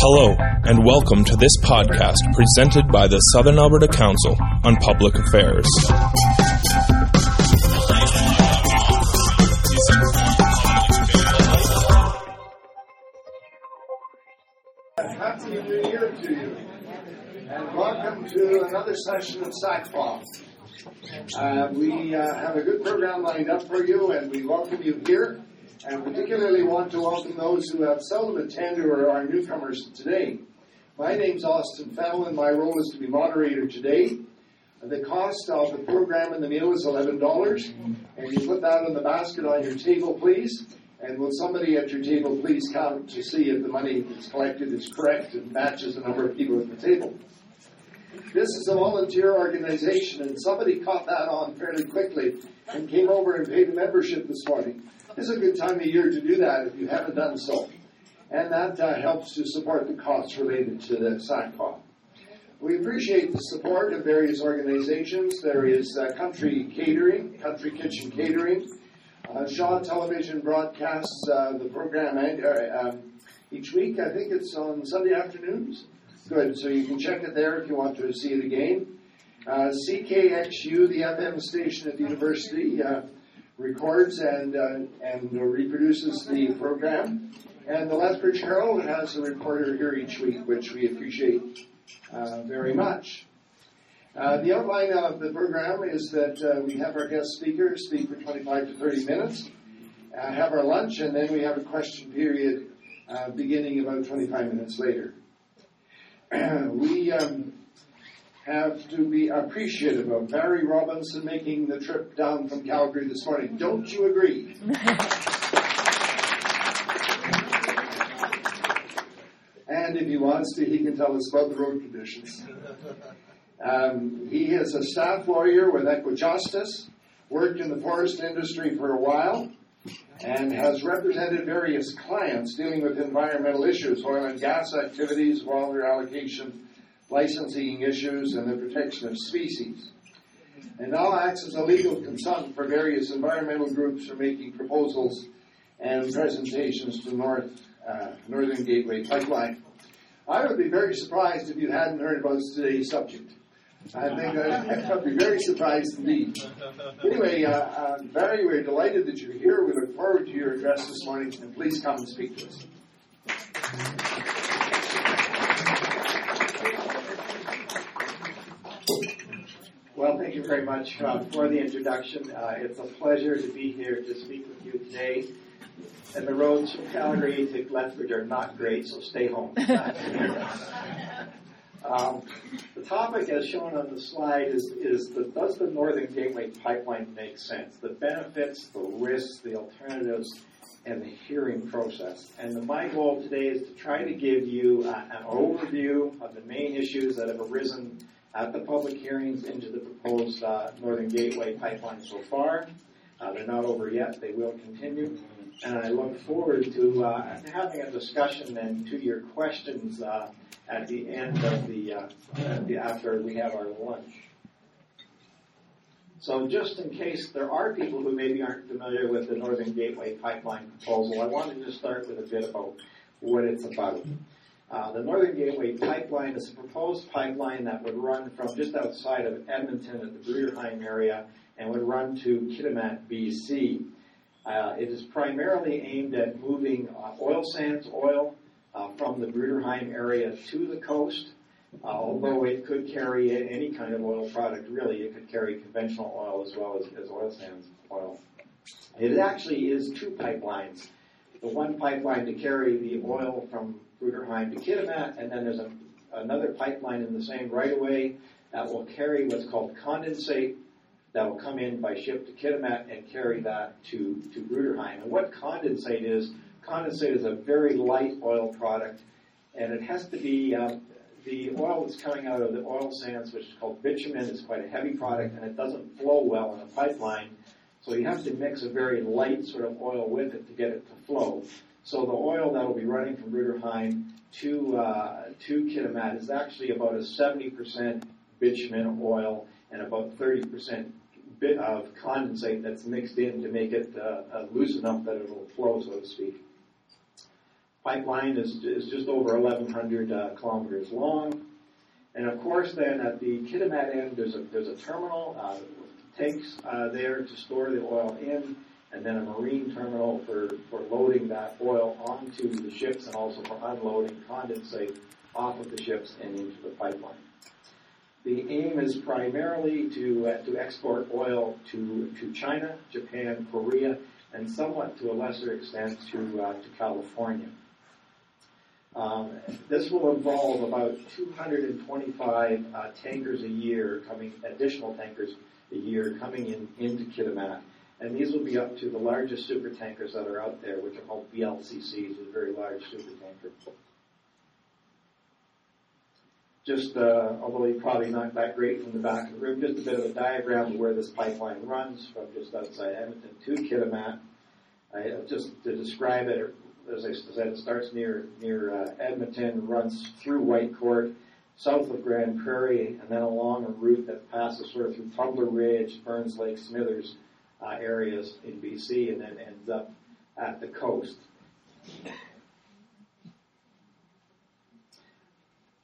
Hello, and welcome to this podcast presented by the Southern Alberta Council on Public Affairs. Happy New Year to you, and welcome to another session of SACPA. Uh, we uh, have a good program lined up for you, and we welcome you here, and particularly want to welcome those who have seldom attended or are newcomers today. My name's Austin Fennell, and my role is to be moderator today. The cost of the program and the meal is $11, and you put that in the basket on your table, please. And will somebody at your table please count to see if the money that's collected is correct and matches the number of people at the table? This is a volunteer organization, and somebody caught that on fairly quickly and came over and paid a membership this morning. Is a good time of year to do that if you haven't done so. And that uh, helps to support the costs related to the SACPA. We appreciate the support of various organizations. There is uh, Country Catering, Country Kitchen Catering. Uh, Shaw Television broadcasts uh, the program uh, um, each week. I think it's on Sunday afternoons. Good, so you can check it there if you want to see it again. Uh, CKXU, the FM station at the university, uh, records and uh, and reproduces the program. And the Lethbridge Herald has a reporter here each week, which we appreciate very much. Uh, the outline of the program is that uh, we have our guest speakers speak for 25 to 30 minutes, uh, have our lunch, and then we have a question period uh, beginning about 25 minutes later. we um, have to be appreciative of Barry Robinson making the trip down from Calgary this morning. Don't you agree? and if he wants to, he can tell us about the road conditions. Um, he is a staff lawyer with EcoJustice, worked in the forest industry for a while, and has represented various clients dealing with environmental issues, oil and gas activities, water allocation, licensing issues, and the protection of species. And now acts as a legal consultant for various environmental groups for making proposals and presentations to North uh, Northern Gateway Pipeline. I would be very surprised if you hadn't heard about today's subject. I think I, would be very surprised indeed. Anyway, uh, uh, Barry, we're delighted that you're here. We look forward to your address this morning, and please come and speak to us. Well, thank you very much uh, for the introduction. Uh, it's a pleasure to be here to speak with you today. And the roads from Calgary to Lethbridge are not great, so stay home. Um, the topic, as shown on the slide, is, is the, does the Northern Gateway Pipeline make sense? The benefits, the risks, the alternatives, and the hearing process. And the, my goal today is to try to give you uh, an overview of the main issues that have arisen at the public hearings into the proposed uh, Northern Gateway Pipeline so far. Uh, they're not over yet. They will continue. And I look forward to uh, having a discussion then to your questions uh, at the end of the, uh, the after we have our lunch. So just in case there are people who maybe aren't familiar with the Northern Gateway Pipeline proposal, I wanted to start with a bit about what it's about. Uh, the Northern Gateway Pipeline is a proposed pipeline that would run from just outside of Edmonton at the Bruderheim area and would run to Kitimat, BC. Uh, it is primarily aimed at moving uh, oil sands oil uh, from the Bruderheim area to the coast. Uh, although it could carry any kind of oil product, really, it could carry conventional oil as well as, as oil sands oil. It actually is two pipelines. The one pipeline to carry the oil from Bruderheim to Kitimat, and then there's a, another pipeline in the same right of way that will carry what's called condensate that will come in by ship to Kitimat and carry that to, to Bruderheim. And what condensate is, condensate is a very light oil product, and it has to be um, the oil that's coming out of the oil sands, which is called bitumen, is quite a heavy product, and it doesn't flow well in a pipeline. So you have to mix a very light sort of oil with it to get it to flow. So the oil that will be running from Bruderheim to uh, to Kitimat is actually about a 70% bitumen oil and about 30% bit of condensate that's mixed in to make it uh, uh, loose enough that it'll flow, so to speak. Pipeline is, is just over 1,100 uh, kilometers long. And of course, then at the Kitimat end, there's a, there's a terminal, uh, tanks uh, there to store the oil in, and then a marine terminal for, for loading that oil onto the ships and also for unloading condensate off of the ships and into the pipeline. The aim is primarily to, uh, to export oil to, to China, Japan, Korea, and somewhat to a lesser extent to, uh, to California. Um, this will involve about 225 uh, tankers a year coming, additional tankers a year coming in into Kitimat. And these will be up to the largest super tankers that are out there, which are called VLCCs, a very large super tanker. Just, uh, although you're probably not that great from the back of the room, just a bit of a diagram of where this pipeline runs from just outside Edmonton to Kitimat. Uh, just to describe it, as I said, it starts near near uh, Edmonton, runs through Whitecourt, south of Grande Prairie, and then along a route that passes sort of through Tumbler Ridge, Burns Lake, Smithers uh, areas in BC, and then ends up at the coast.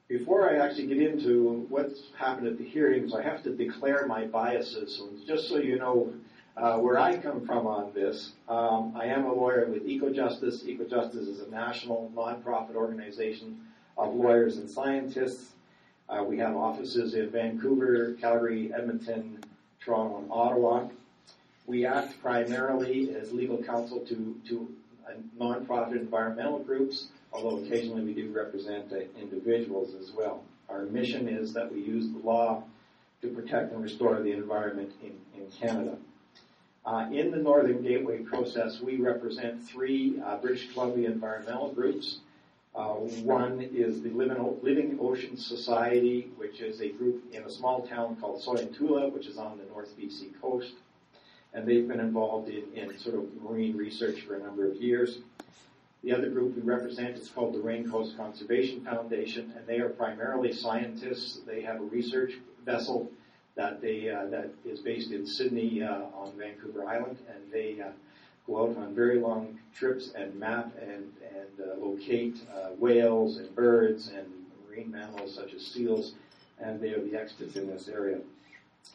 Before I actually get into what's happened at the hearings, I have to declare my biases. So just so you know uh, where I come from on this, um, I am a lawyer with EcoJustice. EcoJustice is a national nonprofit organization of lawyers and scientists. Uh, we have offices in Vancouver, Calgary, Edmonton, Toronto, and Ottawa. We act primarily as legal counsel to, to nonprofit environmental groups, although occasionally we do represent uh, individuals as well. Our mission is that we use the law to protect and restore the environment in, in Canada. Uh, in the Northern Gateway process, we represent three uh, British Columbia environmental groups. Uh, one is the Living Ocean Society, which is a group in a small town called Sointula, which is on the North BC coast. And they've been involved in, in sort of marine research for a number of years. The other group we represent is called the Raincoast Conservation Foundation, and they are primarily scientists. They have a research vessel that they uh, that is based in Sidney uh, on Vancouver Island, and they uh, go out on very long trips and map and and uh, locate uh, whales and birds and marine mammals such as seals, and they are the experts in this area.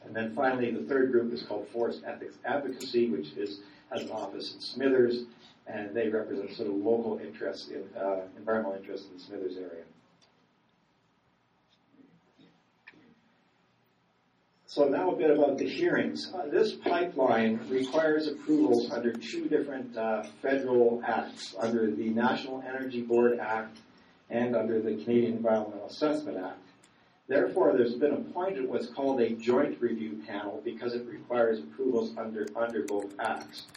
And then finally, the third group is called Forest Ethics Advocacy, which is has an office in Smithers, and they represent sort of local interests in uh, environmental interests in the Smithers area. So now a bit about the hearings. Uh, this pipeline requires approvals under two different uh, federal acts, under the National Energy Board Act and under the Canadian Environmental Assessment Act. Therefore, there's been appointed what's called a joint review panel because it requires approvals under, under both acts.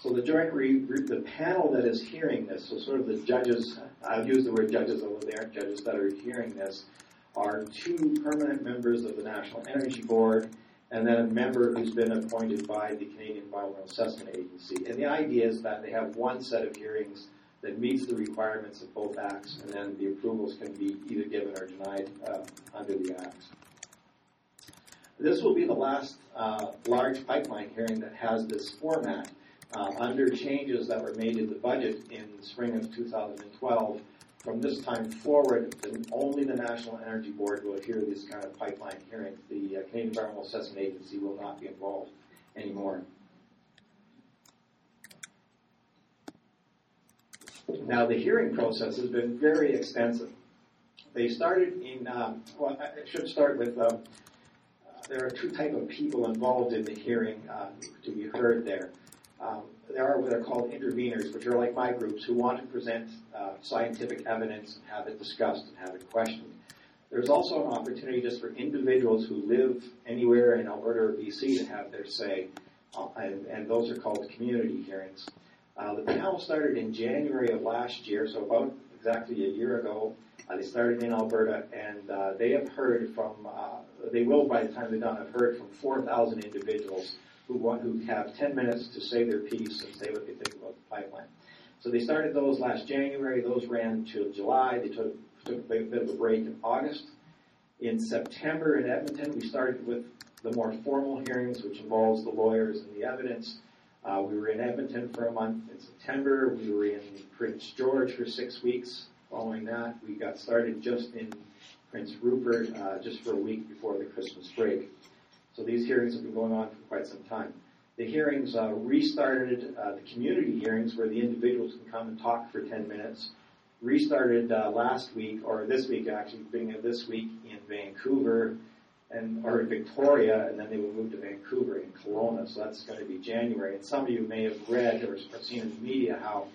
So the joint re, the panel that is hearing this, so sort of the judges, I'll use the word judges, although they aren't judges that are hearing this, are two permanent members of the National Energy Board and then a member who's been appointed by the Canadian Environmental Assessment Agency. And the idea is that they have one set of hearings that meets the requirements of both acts, and then the approvals can be either given or denied uh, under the acts. This will be the last uh, large pipeline hearing that has this format. Uh, under changes that were made in the budget in the spring of 2012, from this time forward, only the National Energy Board will hear these kind of pipeline hearings. The uh, Canadian Environmental Assessment Agency will not be involved anymore. Now, the hearing process has been very extensive. They started in, um, well, I should start with, um, uh, there are two type of people involved in the hearing uh, to be heard there. Um, there are what are called interveners, which are like my groups, who want to present uh, scientific evidence and have it discussed and have it questioned. There's also an opportunity just for individuals who live anywhere in Alberta or BC to have their say, uh, and, and, those are called community hearings. Uh, the panel started in January of last year, so about exactly a year ago. Uh, they started in Alberta, and uh, they have heard from, uh, they will by the time they're done, have heard from 4,000 individuals who want who have 10 minutes to say their piece and say what they think about the pipeline. So they started those last January. Those ran till July. They took, took a bit of a break in August. In September in Edmonton, we started with the more formal hearings, which involves the lawyers and the evidence. Uh, we were in Edmonton for a month in September. We were in Prince George for six weeks. Following that, we got started just in Prince Rupert uh, just for a week before the Christmas break. So these hearings have been going on for quite some time. The hearings uh, restarted, uh, the community hearings where the individuals can come and talk for 10 minutes, restarted uh, last week, or this week actually, beginning this week in Vancouver, and or in Victoria, and then they will move to Vancouver in Kelowna. So that's going to be January. And some of you may have read or, seen in the media how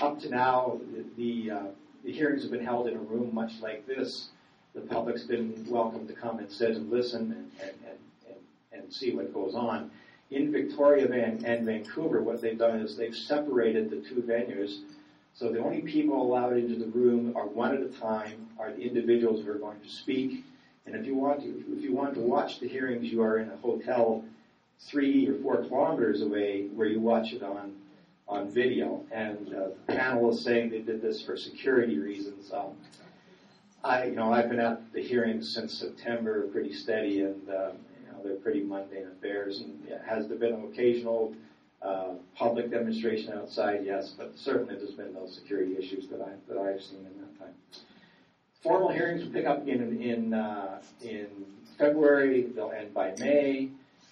up to now the, the, uh, the hearings have been held in a room much like this. The public's been welcome to come and sit and listen and, and, and, and, see what goes on. In Victoria and Vancouver, what they've done is they've separated the two venues. So the only people allowed into the room are one at a time, are the individuals who are going to speak and if you want to, if you want to watch the hearings, you are in a hotel three or four kilometers away where you watch it on on video. And uh, the panel is saying they did this for security reasons. Um, I, you know, I've been at the hearings since September, pretty steady, and uh, you know they're pretty mundane affairs. And has there been an occasional uh, public demonstration outside? Yes, but certainly there's been no security issues that I that I've seen in that time. Formal hearings will pick up in in, uh, in February. They'll end by May,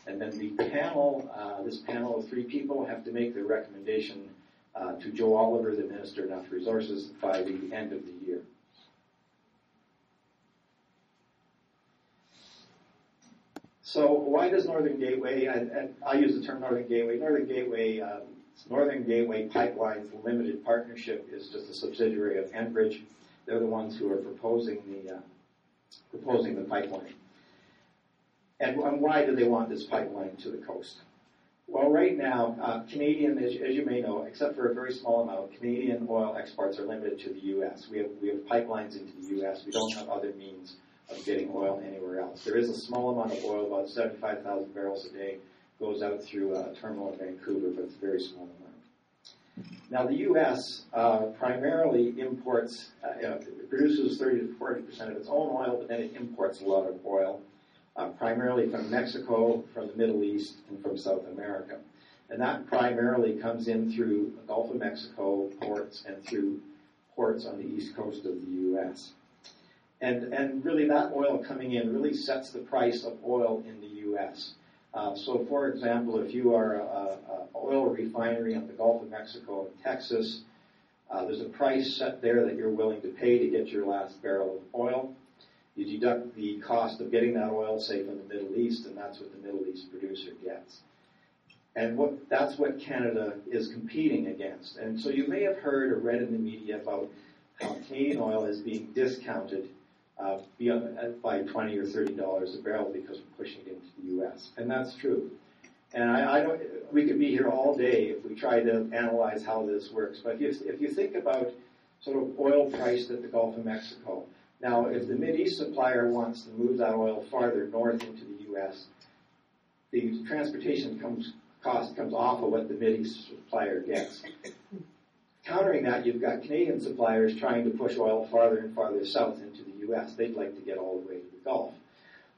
and then the panel, uh, this panel of three people, have to make their recommendation uh, to Joe Oliver, the Minister of Natural Resources, by the end of the year. So why does Northern Gateway, and, I use the term Northern Gateway, Northern Gateway, uh, Northern Gateway Pipelines Limited Partnership is just a subsidiary of Enbridge. They're the ones who are proposing the uh, proposing the pipeline. And, and, why do they want this pipeline to the coast? Well, right now, uh, Canadian, as, as, you may know, except for a very small amount, Canadian oil exports are limited to the U.S. We have we have pipelines into the U.S. We don't have other means of getting oil anywhere else. There is a small amount of oil, about 75,000 barrels a day, goes out through a terminal in Vancouver, but it's very small amount. Now, the U.S. Uh, primarily imports, uh, you know, produces 30 to 40 percent of its own oil, but then it imports a lot of oil, uh, primarily from Mexico, from the Middle East, and from South America. And that primarily comes in through the Gulf of Mexico ports and through ports on the east coast of the U.S. And, and really, that oil coming in really sets the price of oil in the U.S. Uh, so, for example, if you are an oil refinery in the Gulf of Mexico and Texas, uh, there's a price set there that you're willing to pay to get your last barrel of oil. You deduct the cost of getting that oil, say, from the Middle East, and that's what the Middle East producer gets. And what, that's what Canada is competing against. And so you may have heard or read in the media about how Canadian oil is being discounted uh, by 20 or 30 dollars a barrel because we're pushing it into the U.S. And that's true. And I, I don't, we could be here all day if we try to analyze how this works. But if you, if you think about sort of oil priced at the Gulf of Mexico, now if the East supplier wants to move that oil farther north into the U.S., the transportation comes, cost comes off of what the East supplier gets. Countering that, you've got Canadian suppliers trying to push oil farther and farther south into the U.S. They'd like to get all the way to the Gulf.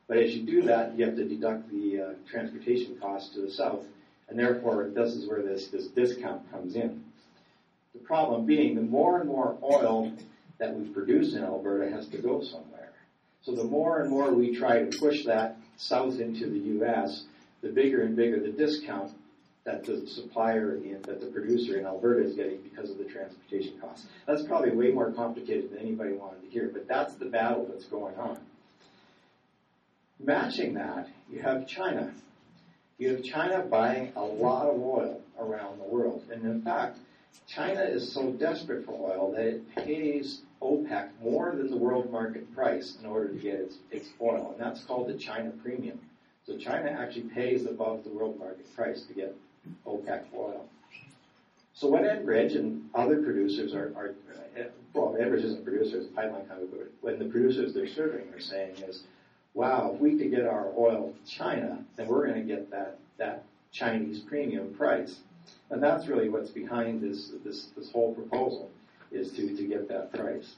But as you do that, you have to deduct the uh, transportation costs to the south, and therefore this is where this, this discount comes in. The problem being the more and more oil that we produce in Alberta has to go somewhere. So the more and more we try to push that south into the U.S., the bigger and bigger the discount that the supplier in, that the producer in Alberta is getting because of the transportation costs. That's probably way more complicated than anybody wanted to hear, but that's the battle that's going on. Matching that, you have China. You have China buying a lot of oil around the world. And in fact, China is so desperate for oil that it pays OPEC more than the world market price in order to get its, its oil. And that's called the China premium. So China actually pays above the world market price to get OPEC oil. So what Enbridge and other producers are, are well, Enbridge isn't a producer, it's a pipeline company, but when the producers they're serving are saying is, wow, if we could get our oil to China, then we're going to get that, that Chinese premium price. And that's really what's behind this, this, this whole proposal, is to, to get that price.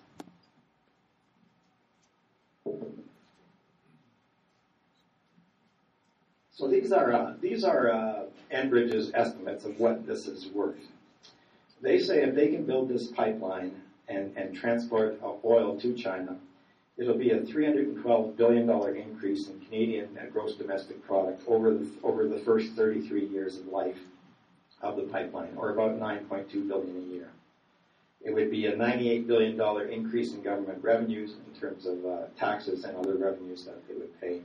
So these are uh, these are uh, Enbridge's estimates of what this is worth. They say if they can build this pipeline and, and transport uh, oil to China, it'll be a $312 billion increase in Canadian gross domestic product over the, over the first 33 years of life of the pipeline, or about 9.2 billion a year. It would be a $98 billion increase in government revenues in terms of uh, taxes and other revenues that they would pay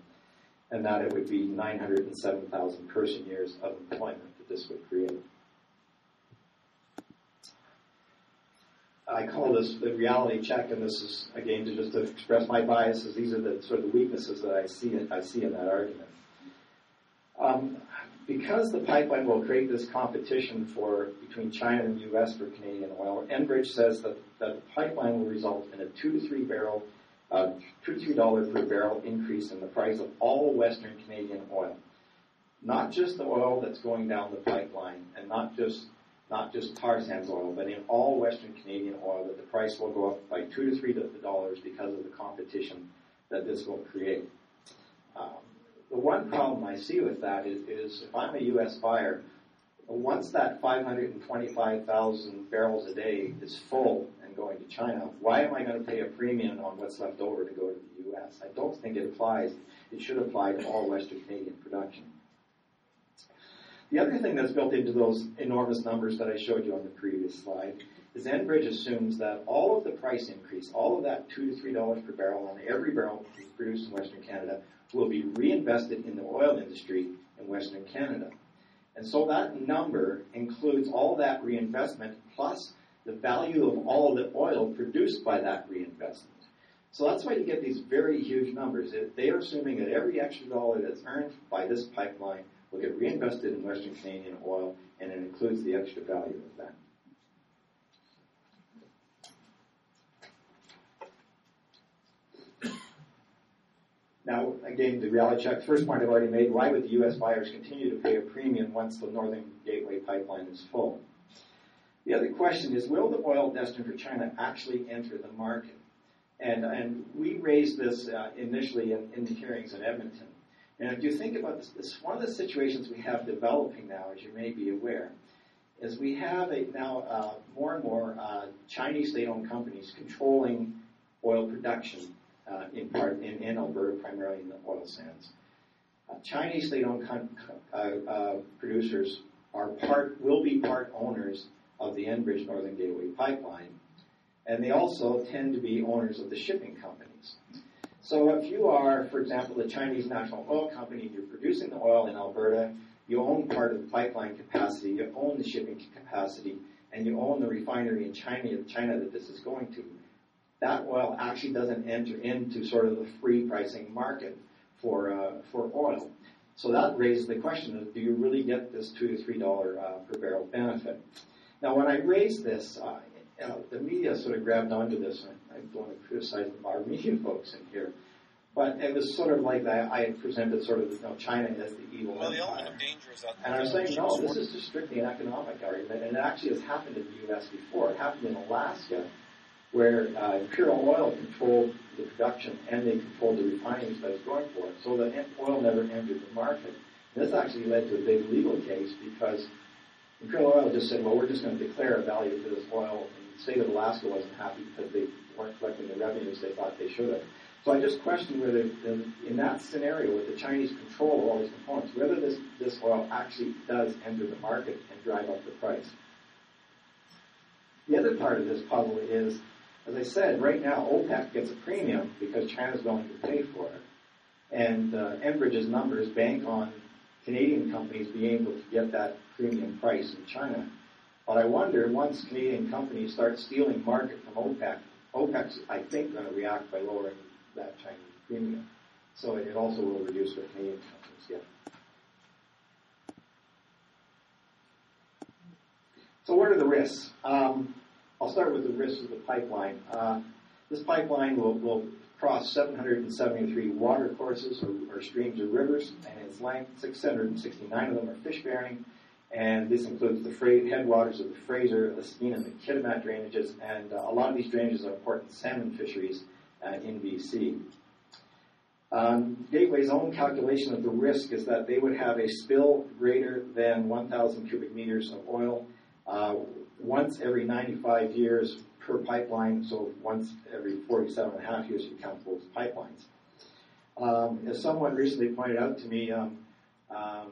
and that it would be 907,000 person years of employment that this would create. I call this the reality check, and this is again to just to express my biases. These are the sort of the weaknesses that I see. I see in that argument. Um, because the pipeline will create this competition for between China and the U.S. for Canadian oil, Enbridge says that, that the pipeline will result in a two to three barrel three dollars per barrel increase in the price of all Western Canadian oil. Not just the oil that's going down the pipeline, and not just not just tar sands oil, but in all Western Canadian oil, that the price will go up by two to three dollars because of the competition that this will create. Um, the one problem I see with that is, is if I'm a U.S. buyer, once that 525,000 barrels a day is full and going to China, why am I going to pay a premium on what's left over to go to the U.S.? I don't think it applies. It should apply to all Western Canadian production. The other thing that's built into those enormous numbers that I showed you on the previous slide is Enbridge assumes that all of the price increase, all of that two to three dollars per barrel on every barrel produced in Western Canada will be reinvested in the oil industry in Western Canada. And so that number includes all that reinvestment plus the value of all the oil produced by that reinvestment. So that's why you get these very huge numbers. They are assuming that every extra dollar that's earned by this pipeline will get reinvested in Western Canadian oil, and it includes the extra value of that. Now, again, the reality check, first point I've already made, why would the U.S. buyers continue to pay a premium once the Northern Gateway pipeline is full? The other question is, will the oil destined for China actually enter the market? And, and we raised this uh, initially in, in, the hearings in Edmonton. And if you think about this, this, one of the situations we have developing now, as you may be aware, is we have a, now uh, more and more uh, Chinese state-owned companies controlling oil production uh, in part in, in, Alberta, primarily in the oil sands. Uh, Chinese state-owned con- uh, uh, producers are part will be part owners of the Enbridge Northern Gateway pipeline, and they also tend to be owners of the shipping companies. So if you are, for example, the Chinese National Oil Company, and you're producing the oil in Alberta, you own part of the pipeline capacity, you own the shipping capacity, and you own the refinery in China, China that this is going to. That oil actually doesn't enter into sort of the free pricing market for uh, for oil. So that raises the question: of, Do you really get this two to three dollar uh, per barrel benefit? Now, when I raised this, uh, you know, the media sort of grabbed onto this. I, I don't want to criticize our media folks in here, but it was sort of like I, I had presented sort of you know, China as the evil well, empire. the element danger is that. And I was saying, no, this is just strictly an economic argument, and it actually has happened in the U.S. before. It happened in Alaska, where uh, Imperial Oil controlled the production and they controlled the refining that was going for it, so the oil never entered the market. This actually led to a big legal case because Imperial Oil just said, well, we're just going to declare a value for this oil. The state of Alaska wasn't happy because they weren't collecting the revenues they thought they should have. So I just question whether, in, in that scenario, with the Chinese control of all these components, whether this, this oil actually does enter the market and drive up the price. The other part of this puzzle is, as I said, right now OPEC gets a premium because China's willing to pay for it. And uh, Enbridge's numbers bank on Canadian companies being able to get that premium price in China. But I wonder, once Canadian companies start stealing market from OPEC, OPEC's, I think, going to react by lowering that Chinese premium. So it also will reduce for Canadian companies, yeah. So what are the risks? Um, I'll start with the risks of the pipeline. Uh, this pipeline will, will cross 773 water courses or, or, streams or rivers, and its length, 669 of them are fish-bearing, and this includes the headwaters of the Fraser, the Skeena, and the Kitimat drainages, and uh, a lot of these drainages are important salmon fisheries uh, in BC. Um, Gateway's own calculation of the risk is that they would have a spill greater than 1,000 cubic meters of oil uh, once every 95 years per pipeline, so once every 47 and a half years you count both pipelines. Um, as someone recently pointed out to me, um, um,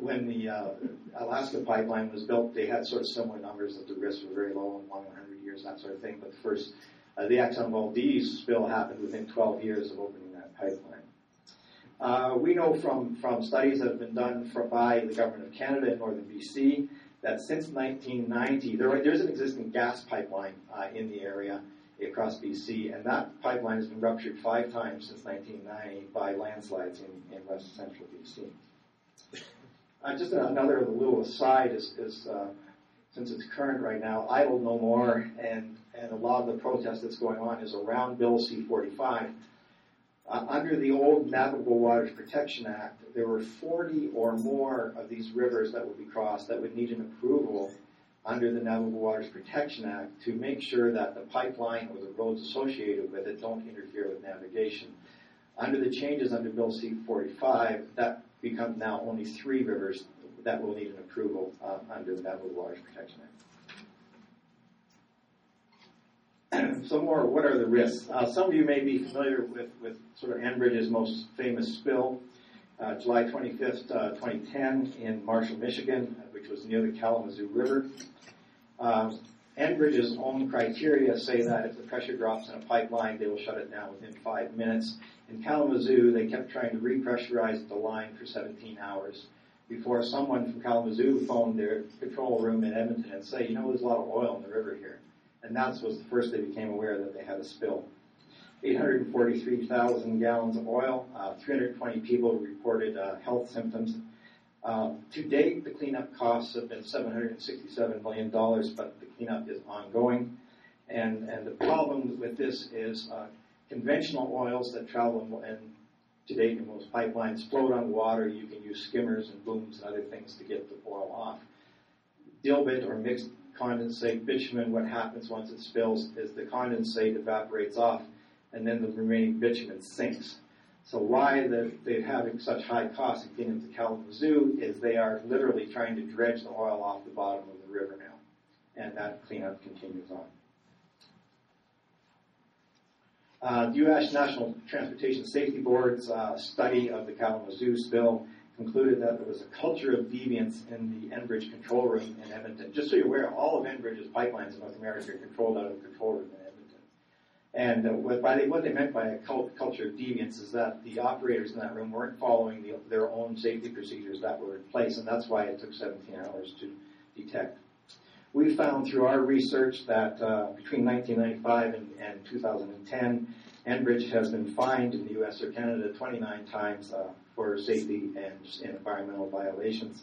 when the uh, Alaska pipeline was built, they had sort of similar numbers that the risks were very low in 100 years, that sort of thing. But the first, uh, the Exxon Valdez spill happened within 12 years of opening that pipeline. Uh, we know from, from studies that have been done for, by the government of Canada in northern BC that since 1990, there, there's an existing gas pipeline uh, in the area across BC, and that pipeline has been ruptured five times since 1990 by landslides in, in west central BC. Uh, just another little aside is, is uh, since it's current right now, idle no more, and, and a lot of the protest that's going on is around Bill C-45. Uh, under the old Navigable Waters Protection Act, there were 40 or more of these rivers that would be crossed that would need an approval under the Navigable Waters Protection Act to make sure that the pipeline or the roads associated with it don't interfere with navigation. Under the changes under Bill C-45, that becomes now only three rivers that will need an approval uh, under the Navigable Waters Protection Act. Some more, what are the risks? Uh, some of you may be familiar with, with sort of Enbridge's most famous spill, uh, July 25th, 2010 in Marshall, Michigan, which was near the Kalamazoo River. Um, Enbridge's own criteria say that if the pressure drops in a pipeline, they will shut it down within five minutes. In Kalamazoo, they kept trying to repressurize the line for 17 hours before someone from Kalamazoo phoned their control room in Edmonton and say, you know, there's a lot of oil in the river here. And that was the first they became aware that they had a spill. 843,000 gallons of oil, uh, 320 people reported uh, health symptoms. Um, to date, the cleanup costs have been $767 million, but the cleanup is ongoing. And, and the problem with this is uh, conventional oils that travel in, to date in most pipelines float on water. You can use skimmers and booms and other things to get the oil off. Dilbit or mixed condensate bitumen, what happens once it spills is the condensate evaporates off and then the remaining bitumen sinks. So why they're, they're having such high costs in getting to Kalamazoo is they are literally trying to dredge the oil off the bottom of the river now. And that cleanup continues on. Uh, the U.S. National Transportation Safety Board's uh, study of the Kalamazoo spill concluded that there was a culture of deviance in the Enbridge control room in Edmonton. Just so you're aware, all of Enbridge's pipelines in North America are controlled out of the control room in. And uh, what, they, what, they, meant by a cult, culture of deviance is that the operators in that room weren't following the, their own safety procedures that were in place, and that's why it took 17 hours to detect. We found through our research that uh, between 1995 and, and 2010, Enbridge has been fined in the U.S. or Canada 29 times uh, for safety and, and, environmental violations.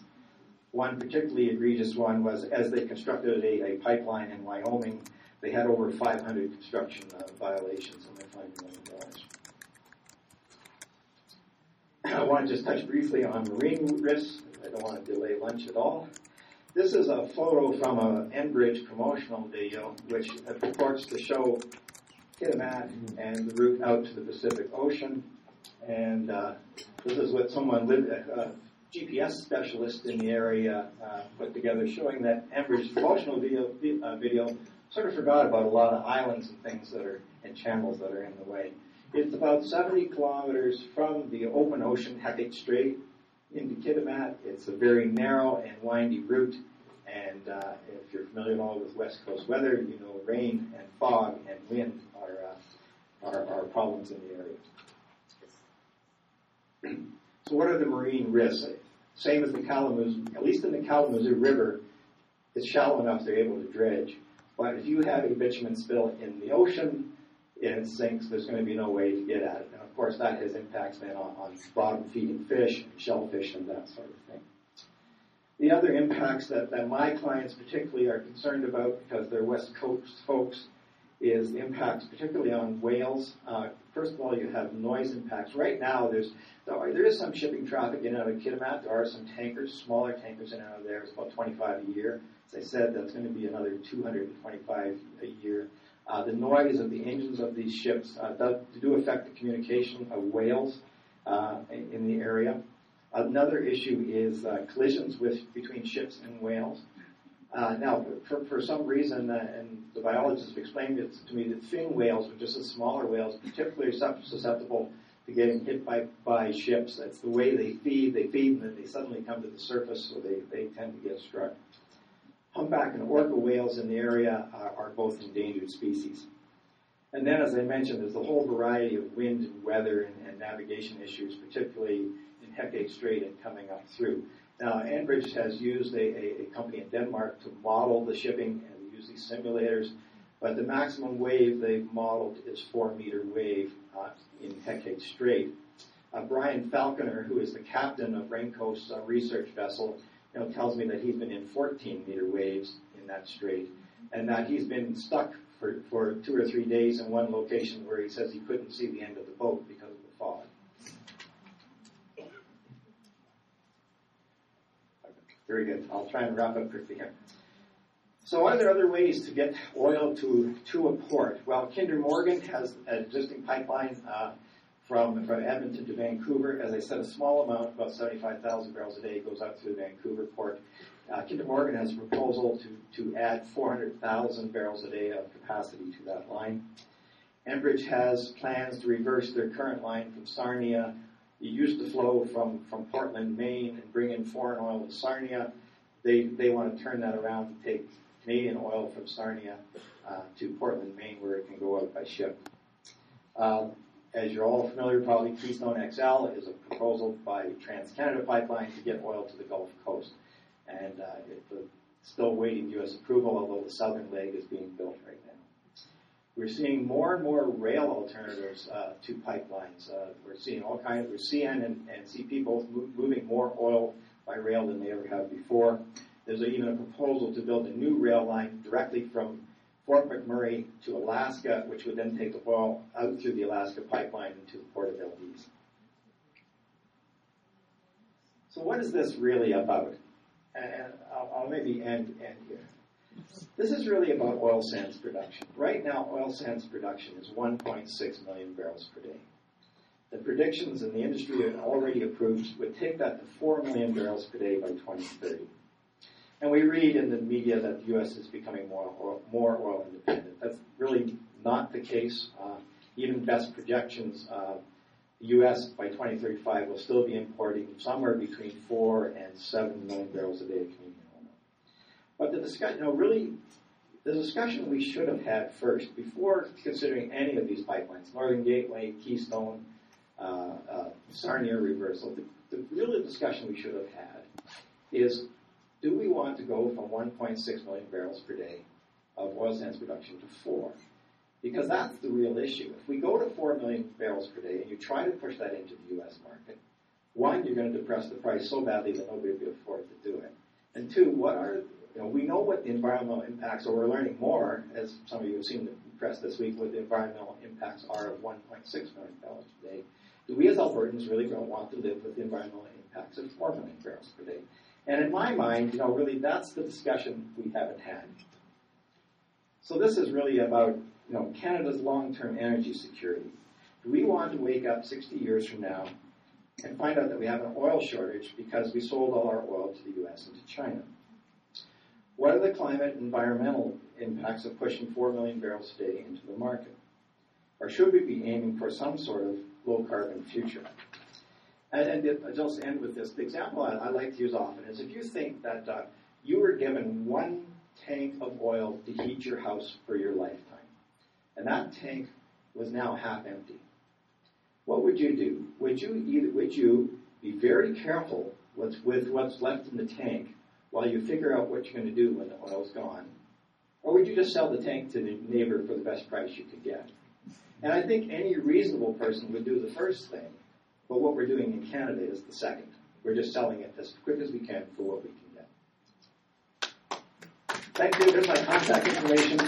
One particularly egregious one was as they constructed a, a pipeline in Wyoming, they had over 500 construction uh, violations they fined a million dollars. I want to just touch briefly on marine risks. I don't want to delay lunch at all. This is a photo from an Enbridge promotional video, which purports to show Kitimat and the route out to the Pacific Ocean. And uh, this is what someone, lived, a GPS specialist in the area, uh, put together, showing that Enbridge's promotional video, uh, video sort of forgot about a lot of islands and things that are and channels that are in the way. It's about 70 kilometers from the open ocean, Hecate Strait, into Kitimat. It's a very narrow and windy route. And uh, if you're familiar at all with West Coast weather, you know rain and fog and wind are, uh, are, are, problems in the area. so what are the marine risks? Same as the Kalamazoo, at least in the Kalamazoo River, it's shallow enough they're able to dredge. But if you have a bitumen spill in the ocean and it sinks, there's going to be no way to get at it. And of course, that has impacts then on, on bottom feeding fish, shellfish, and that sort of thing. The other impacts that, that my clients particularly are concerned about because they're West Coast folks is impacts particularly on whales. Uh, first of all, you have noise impacts. Right now, there's there is some shipping traffic in and out of Kitimat. There are some tankers, smaller tankers in and out of there. It's about 25 a year. As I said, that's going to be another 225 a year. Uh, the noise of the engines of these ships uh, does, do affect the communication of whales uh, in the area. Another issue is uh, collisions with between ships and whales. Uh, now, for, for some reason, uh, and the biologists have explained it to me, that fin whales, which are just smaller whales, particularly susceptible to getting hit by, by ships. That's the way they feed. They feed and then they suddenly come to the surface, so they, they tend to get struck. Humpback and orca whales in the area are, are both endangered species. And then, as I mentioned, there's a whole variety of wind and weather and, and navigation issues, particularly in Hecate Strait and coming up through. Now, Enbridge has used a, a, a, company in Denmark to model the shipping, and use these simulators. But the maximum wave they've modeled is four meter wave uh, in Hecate Strait. Uh, Brian Falconer, who is the captain of Raincoast's uh, research vessel, you know, tells me that he's been in 14 meter waves in that strait, and that he's been stuck for, for two or three days in one location where he says he couldn't see the end of the boat because of the fog. Very good. I'll try and wrap up quickly here. So are there other ways to get oil to, to a port? Well, Kinder Morgan has an existing pipeline uh, from, from Edmonton to Vancouver. As I said, a small amount, about 75,000 barrels a day, goes out through the Vancouver port. Uh, Kinder Morgan has a proposal to, to add 400,000 barrels a day of capacity to that line. Enbridge has plans to reverse their current line from Sarnia. It used to flow from, from Portland, Maine, and bring in foreign oil to Sarnia. They, they want to turn that around to take Canadian oil from Sarnia uh, to Portland, Maine, where it can go out by ship. Um, as you're all familiar, probably Keystone XL is a proposal by TransCanada Pipeline to get oil to the Gulf Coast and uh, it's still waiting U.S. approval, although the southern leg is being built right now. We're seeing more and more rail alternatives uh, to pipelines. Uh, we're seeing all kinds. We're CN and, and CP both moving more oil by rail than they ever have before. There's a, even a proposal to build a new rail line directly from Fort McMurray to Alaska, which would then take the oil out through the Alaska pipeline into the port of Valdez. So what is this really about? and I'll, I'll maybe end, end here. This is really about oil sands production. Right now, oil sands production is 1.6 million barrels per day. The predictions in the industry are already approved would take that to 4 million barrels per day by 2030. And we read in the media that the U.S. is becoming more oil, more oil independent. That's really not the case. Uh, even best projections uh, the U.S. by 2035 will still be importing somewhere between four and seven million barrels a day of Canadian oil. But the discussion, you know, really, the discussion we should have had first before considering any of these pipelines, Northern Gateway, Keystone, uh, uh, Sarnia reversal, the, the really discussion we should have had is do we want to go from 1.6 million barrels per day of oil sands production to four? Because that's the real issue. If we go to 4 million barrels per day and you try to push that into the U.S. market, one, you're going to depress the price so badly that nobody will afford to do it. And two, what are, you know, we know what the environmental impacts are. We're learning more, as some of you have seen the press this week, what the environmental impacts are of 1.6 million barrels per day. Do we as Albertans really don't want to live with the environmental impacts of 4 million barrels per day? And in my mind, you know, really that's the discussion we haven't had. So this is really about you know, Canada's long-term energy security. Do we want to wake up 60 years from now and find out that we have an oil shortage because we sold all our oil to the U.S. and to China? What are the climate and environmental impacts of pushing 4 million barrels a day into the market? Or should we be aiming for some sort of low carbon future? And, and I'll just end with this. The example I, I, like to use often is if you think that uh, you were given one tank of oil to heat your house for your lifetime, and that tank was now half empty. What would you do? Would you either would you be very careful with, with what's left in the tank while you figure out what you're going to do when the oil's gone? Or would you just sell the tank to the neighbor for the best price you could get? And I think any reasonable person would do the first thing, but what we're doing in Canada is the second. We're just selling it as quick as we can for what we can get. Thank you. There's my contact information.